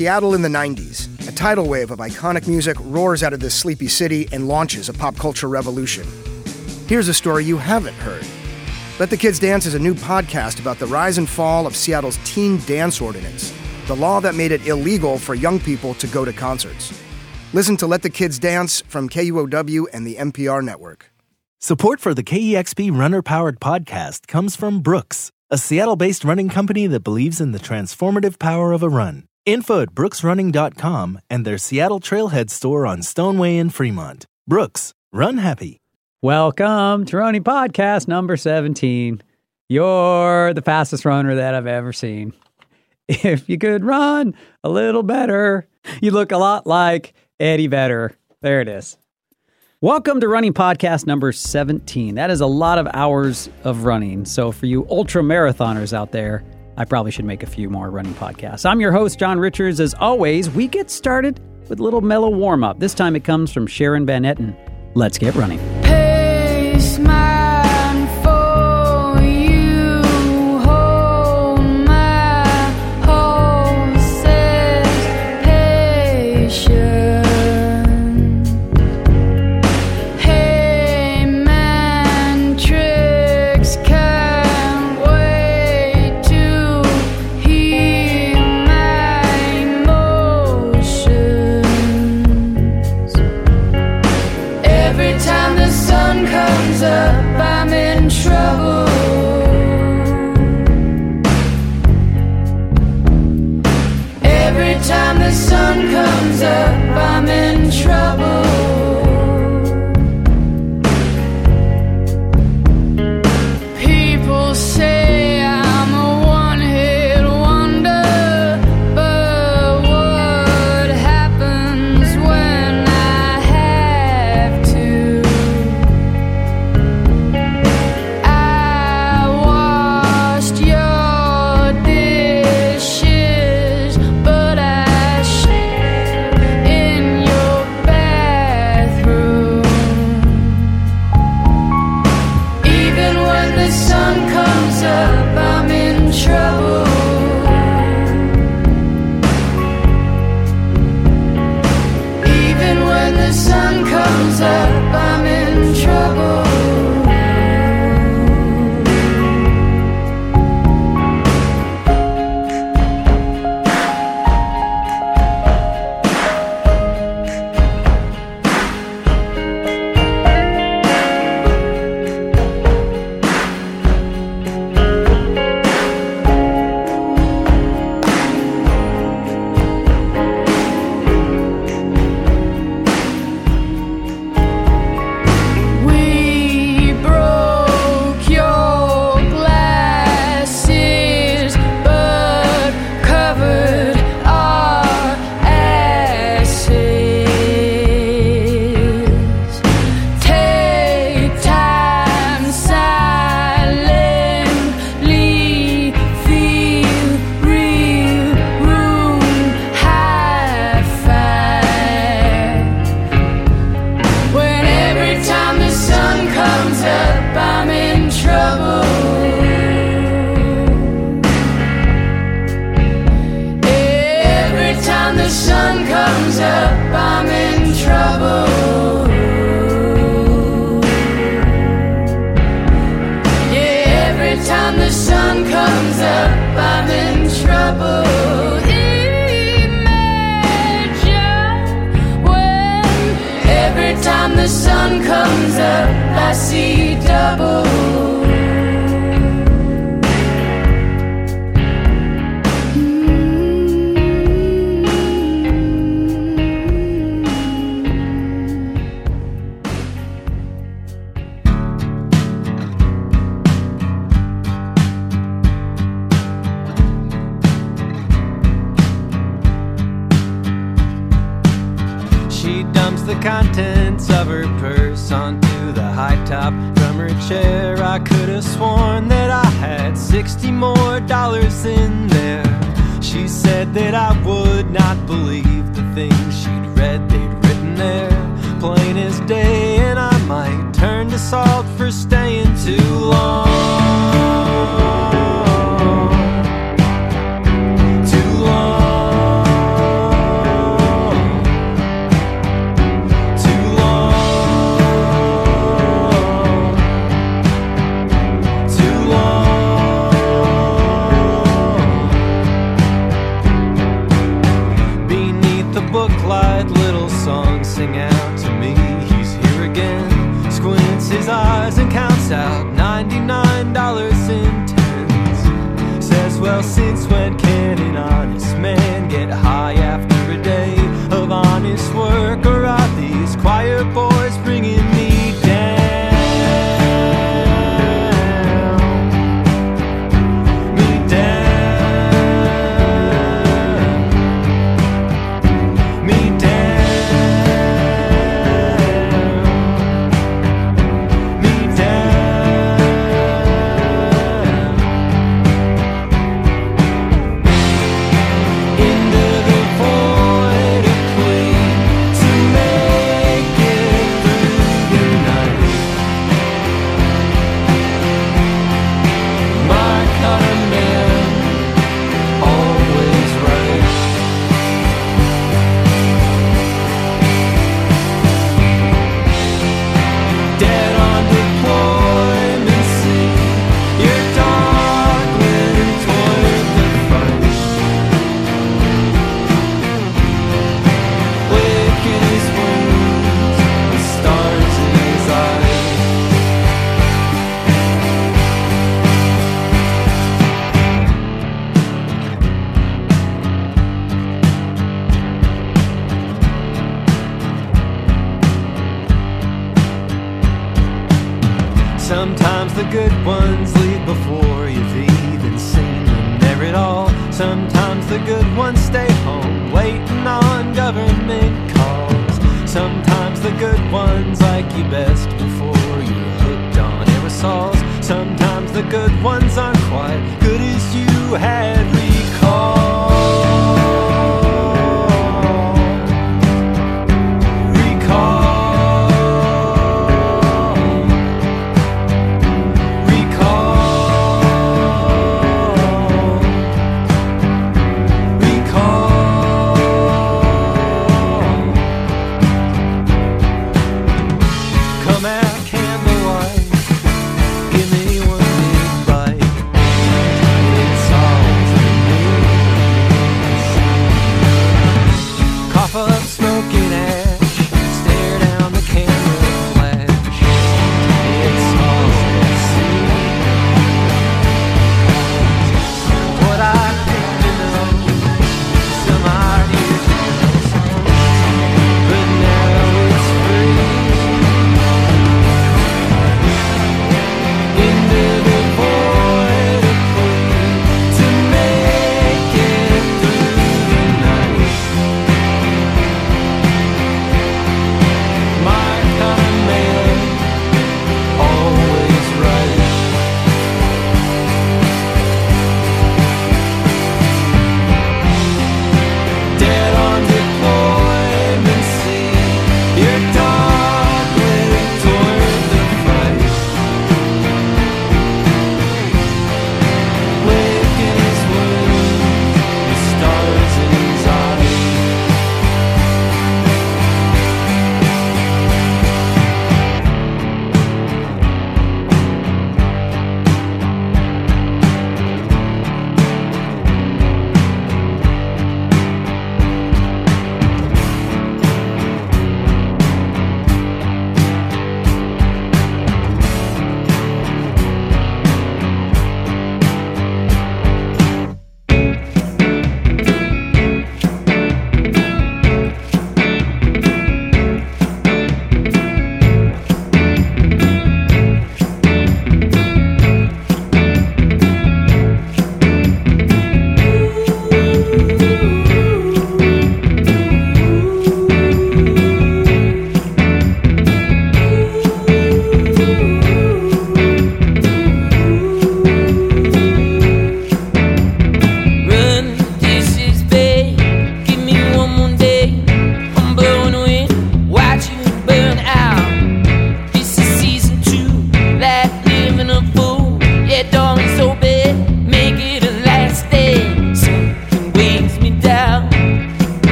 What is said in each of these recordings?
Seattle in the 90s. A tidal wave of iconic music roars out of this sleepy city and launches a pop culture revolution. Here's a story you haven't heard. Let the Kids Dance is a new podcast about the rise and fall of Seattle's teen dance ordinance, the law that made it illegal for young people to go to concerts. Listen to Let the Kids Dance from KUOW and the NPR network. Support for the KEXP Runner Powered podcast comes from Brooks, a Seattle based running company that believes in the transformative power of a run. Info at brooksrunning.com and their Seattle Trailhead store on Stoneway in Fremont. Brooks, run happy. Welcome to Running Podcast number 17. You're the fastest runner that I've ever seen. If you could run a little better, you look a lot like Eddie Vedder. There it is. Welcome to Running Podcast number 17. That is a lot of hours of running. So, for you ultra marathoners out there, I probably should make a few more running podcasts. I'm your host, John Richards. As always, we get started with a little mellow warm up. This time it comes from Sharon Van Etten. Let's get running. Pace man I see double.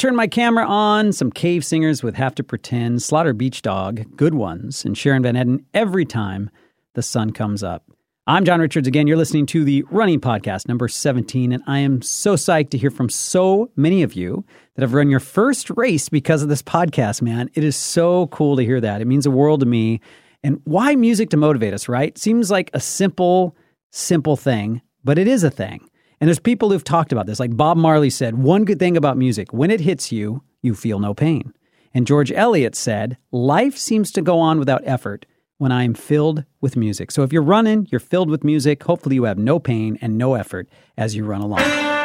Turned my camera on. Some cave singers with Have to Pretend, Slaughter Beach Dog, Good Ones, and Sharon Van Etten every time the sun comes up. I'm John Richards again. You're listening to the Running Podcast, number 17, and I am so psyched to hear from so many of you that have run your first race because of this podcast, man. It is so cool to hear that. It means the world to me. And why music to motivate us, right? Seems like a simple, simple thing, but it is a thing. And there's people who've talked about this. Like Bob Marley said, one good thing about music, when it hits you, you feel no pain. And George Eliot said, life seems to go on without effort when I am filled with music. So if you're running, you're filled with music. Hopefully you have no pain and no effort as you run along.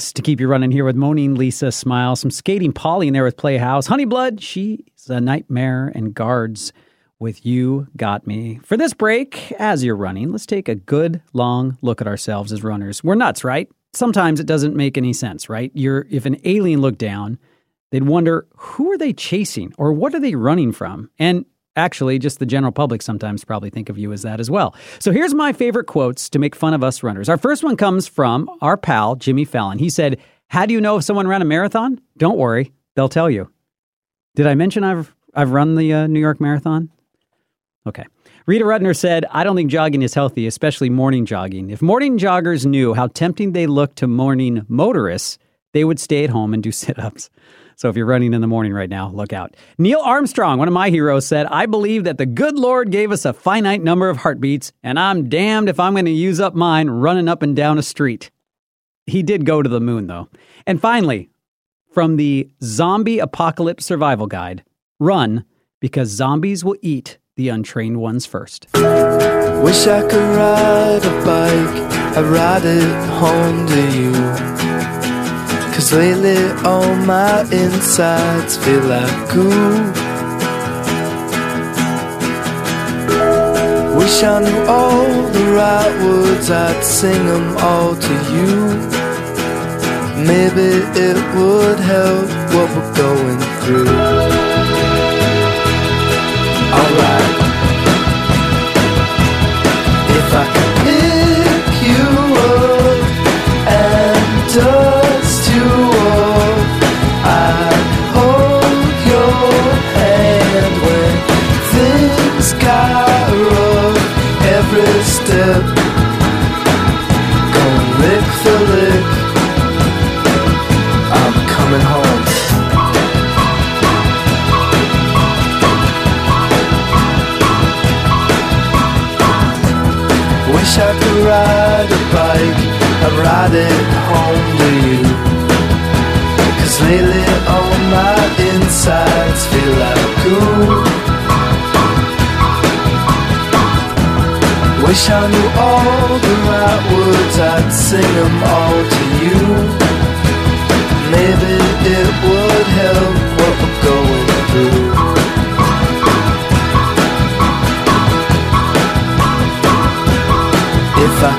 to keep you running here with Moaning Lisa Smile, some skating Polly in there with Playhouse, Honeyblood, she's a nightmare, and guards with You Got Me. For this break, as you're running, let's take a good long look at ourselves as runners. We're nuts, right? Sometimes it doesn't make any sense, right? You're if an alien looked down, they'd wonder who are they chasing or what are they running from? And actually, just the general public sometimes probably think of you as that as well. So here's my favorite quotes to make fun of us runners. Our first one comes from our pal Jimmy Fallon. He said, "How do you know if someone ran a marathon? Don't worry, they'll tell you." Did I mention I've I've run the uh, New York Marathon? Okay. Rita Rudner said, I don't think jogging is healthy, especially morning jogging. If morning joggers knew how tempting they look to morning motorists, they would stay at home and do sit ups. So if you're running in the morning right now, look out. Neil Armstrong, one of my heroes, said, I believe that the good Lord gave us a finite number of heartbeats, and I'm damned if I'm going to use up mine running up and down a street. He did go to the moon, though. And finally, from the Zombie Apocalypse Survival Guide Run because zombies will eat the untrained ones first. Wish I could ride a bike, I ride it home to you. Cause lately all my insides feel like goo. Wish I knew all the right words, I'd sing them all to you. Maybe it would help what we're going through. Ride it home to you. Cause lately all my insides feel like goo. Wish I knew all the right words, I'd sing them all to you. Maybe it would help what we're going through. If I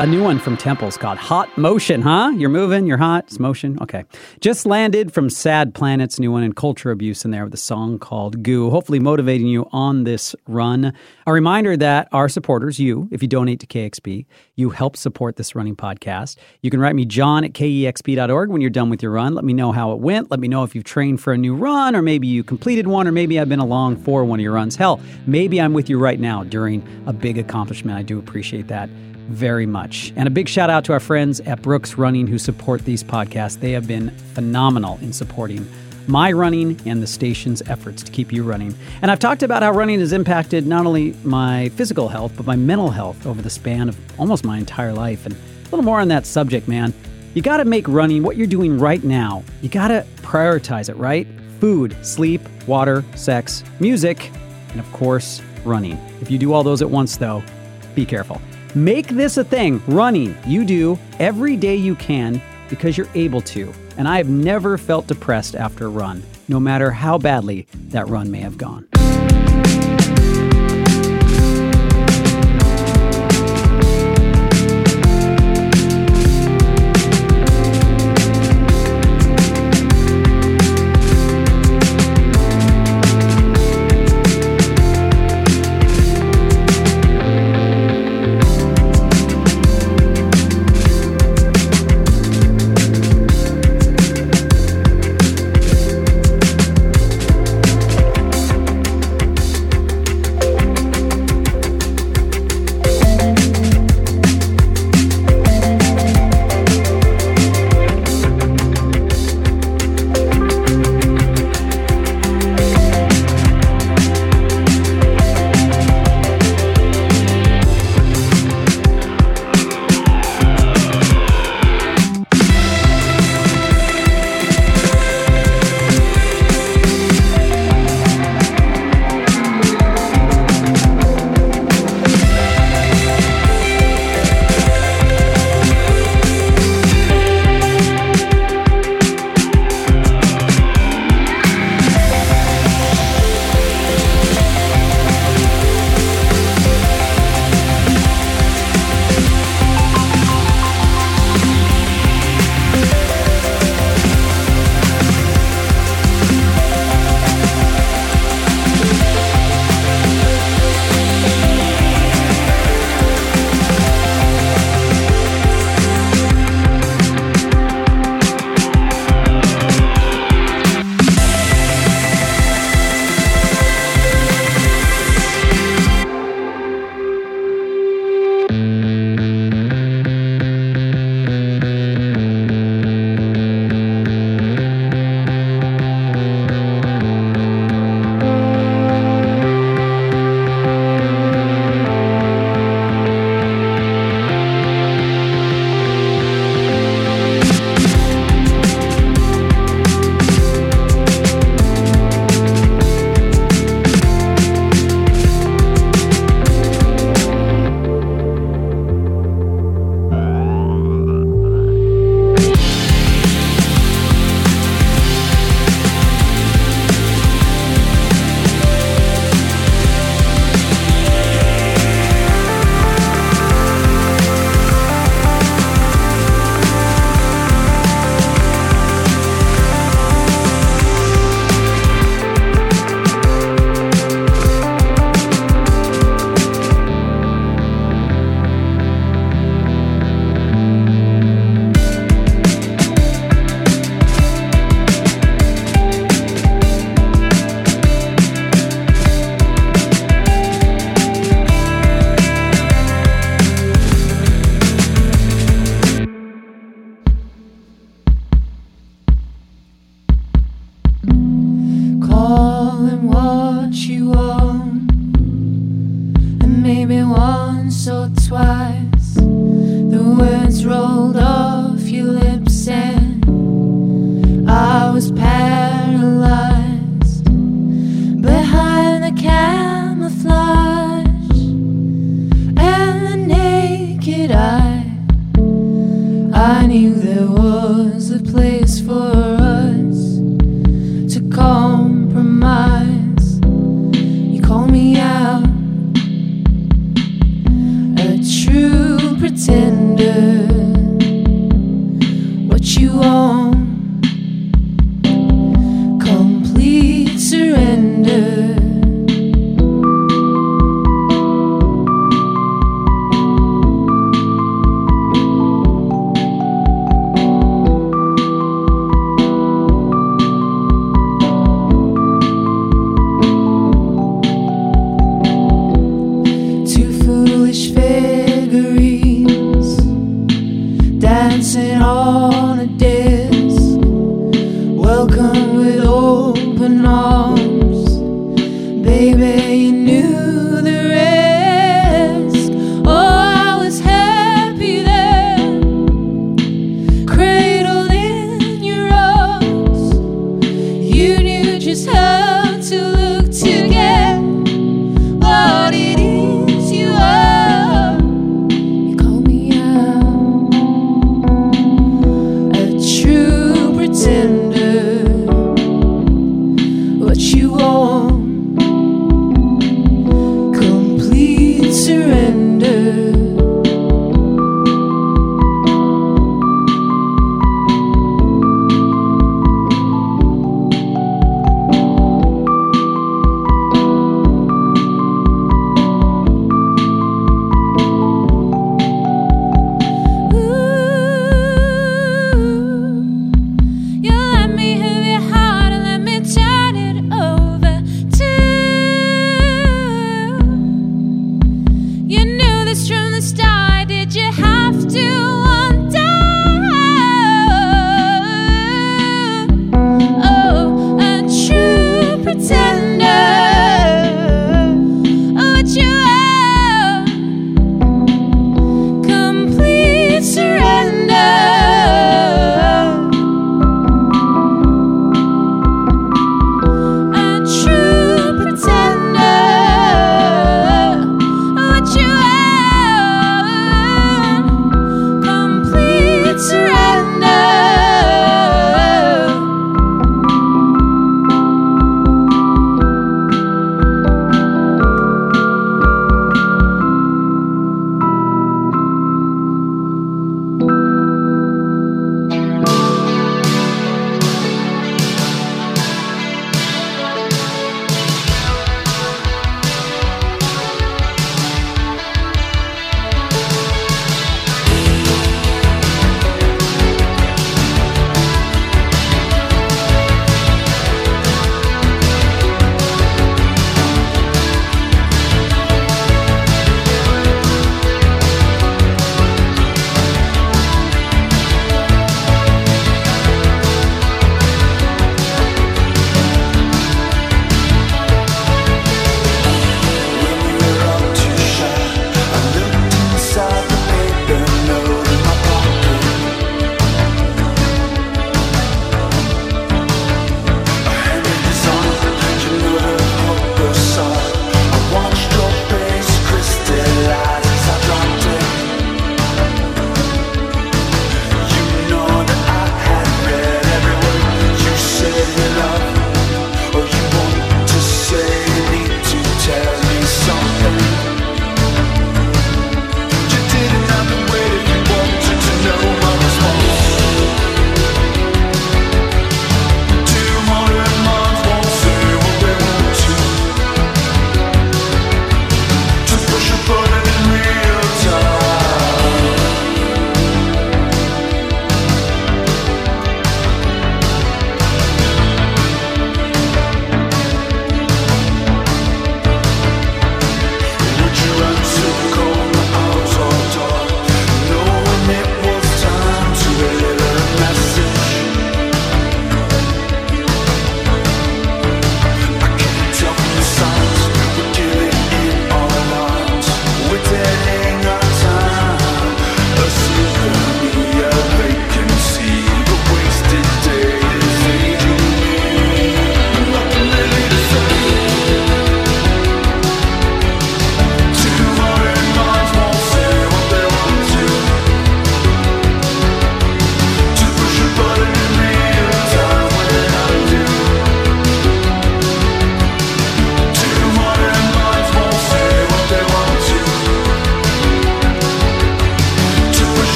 a new one from Temples called Hot Motion, huh? You're moving, you're hot, it's motion. Okay. Just landed from Sad Planet's new one and Culture Abuse in there with a song called Goo, hopefully motivating you on this run. A reminder that our supporters, you, if you donate to KEXP, you help support this running podcast. You can write me, John at kexp.org when you're done with your run. Let me know how it went. Let me know if you've trained for a new run, or maybe you completed one, or maybe I've been along for one of your runs. Hell, maybe I'm with you right now during a big accomplishment. I do appreciate that very much. And a big shout out to our friends at Brooks Running who support these podcasts. They have been phenomenal in supporting my running and the station's efforts to keep you running. And I've talked about how running has impacted not only my physical health, but my mental health over the span of almost my entire life. And a little more on that subject, man. You got to make running what you're doing right now. You got to prioritize it, right? Food, sleep, water, sex, music, and of course, running. If you do all those at once, though, be careful. Make this a thing, running. You do every day you can because you're able to. And I have never felt depressed after a run, no matter how badly that run may have gone.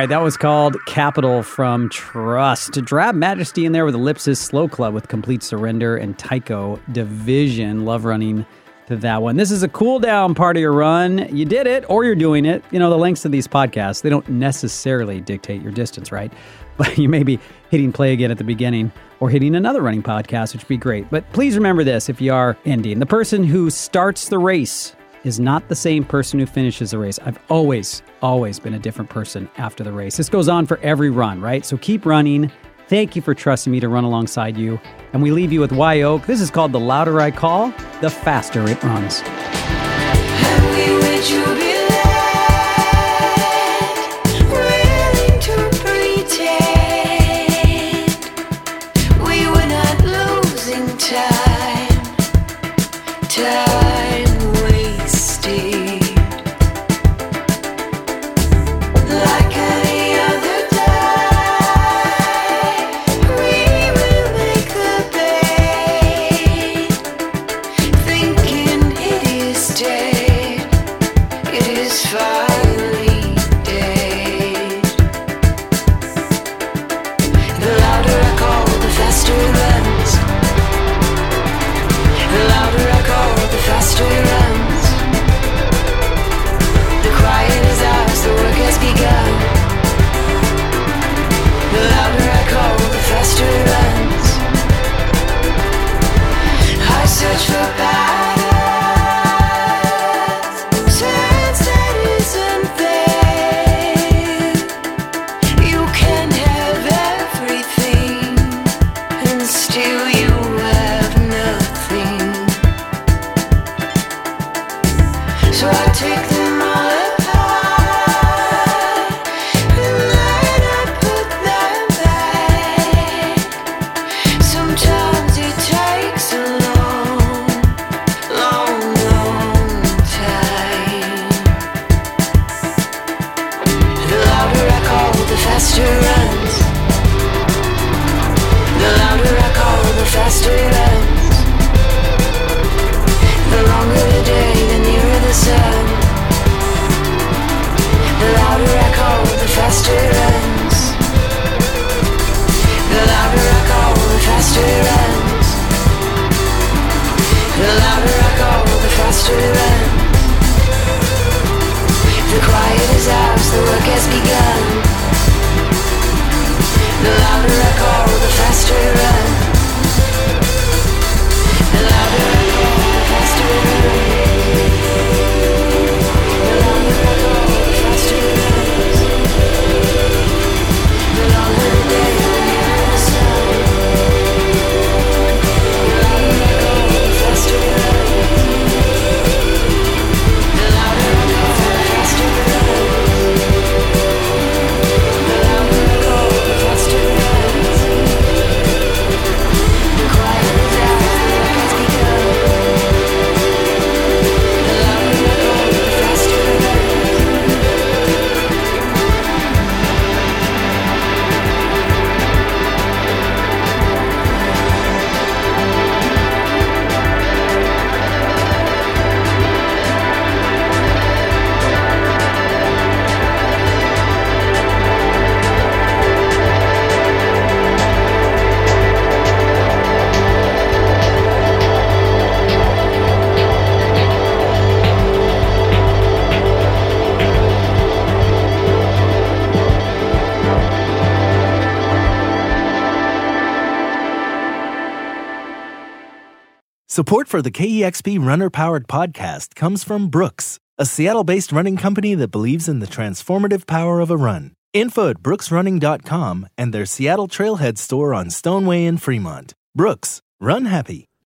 Right, that was called Capitol from Trust. Drab Majesty in there with Ellipsis, Slow Club with Complete Surrender, and Tycho Division. Love running to that one. This is a cool down part of your run. You did it or you're doing it. You know, the lengths of these podcasts, they don't necessarily dictate your distance, right? But you may be hitting play again at the beginning or hitting another running podcast, which would be great. But please remember this if you are ending. The person who starts the race is not the same person who finishes the race. I've always, always been a different person after the race. This goes on for every run, right? So keep running. Thank you for trusting me to run alongside you. And we leave you with Wye Oak. This is called The Louder I Call, the faster it runs. Support for the KEXP Runner Powered Podcast comes from Brooks, a Seattle based running company that believes in the transformative power of a run. Info at brooksrunning.com and their Seattle Trailhead store on Stoneway in Fremont. Brooks, run happy.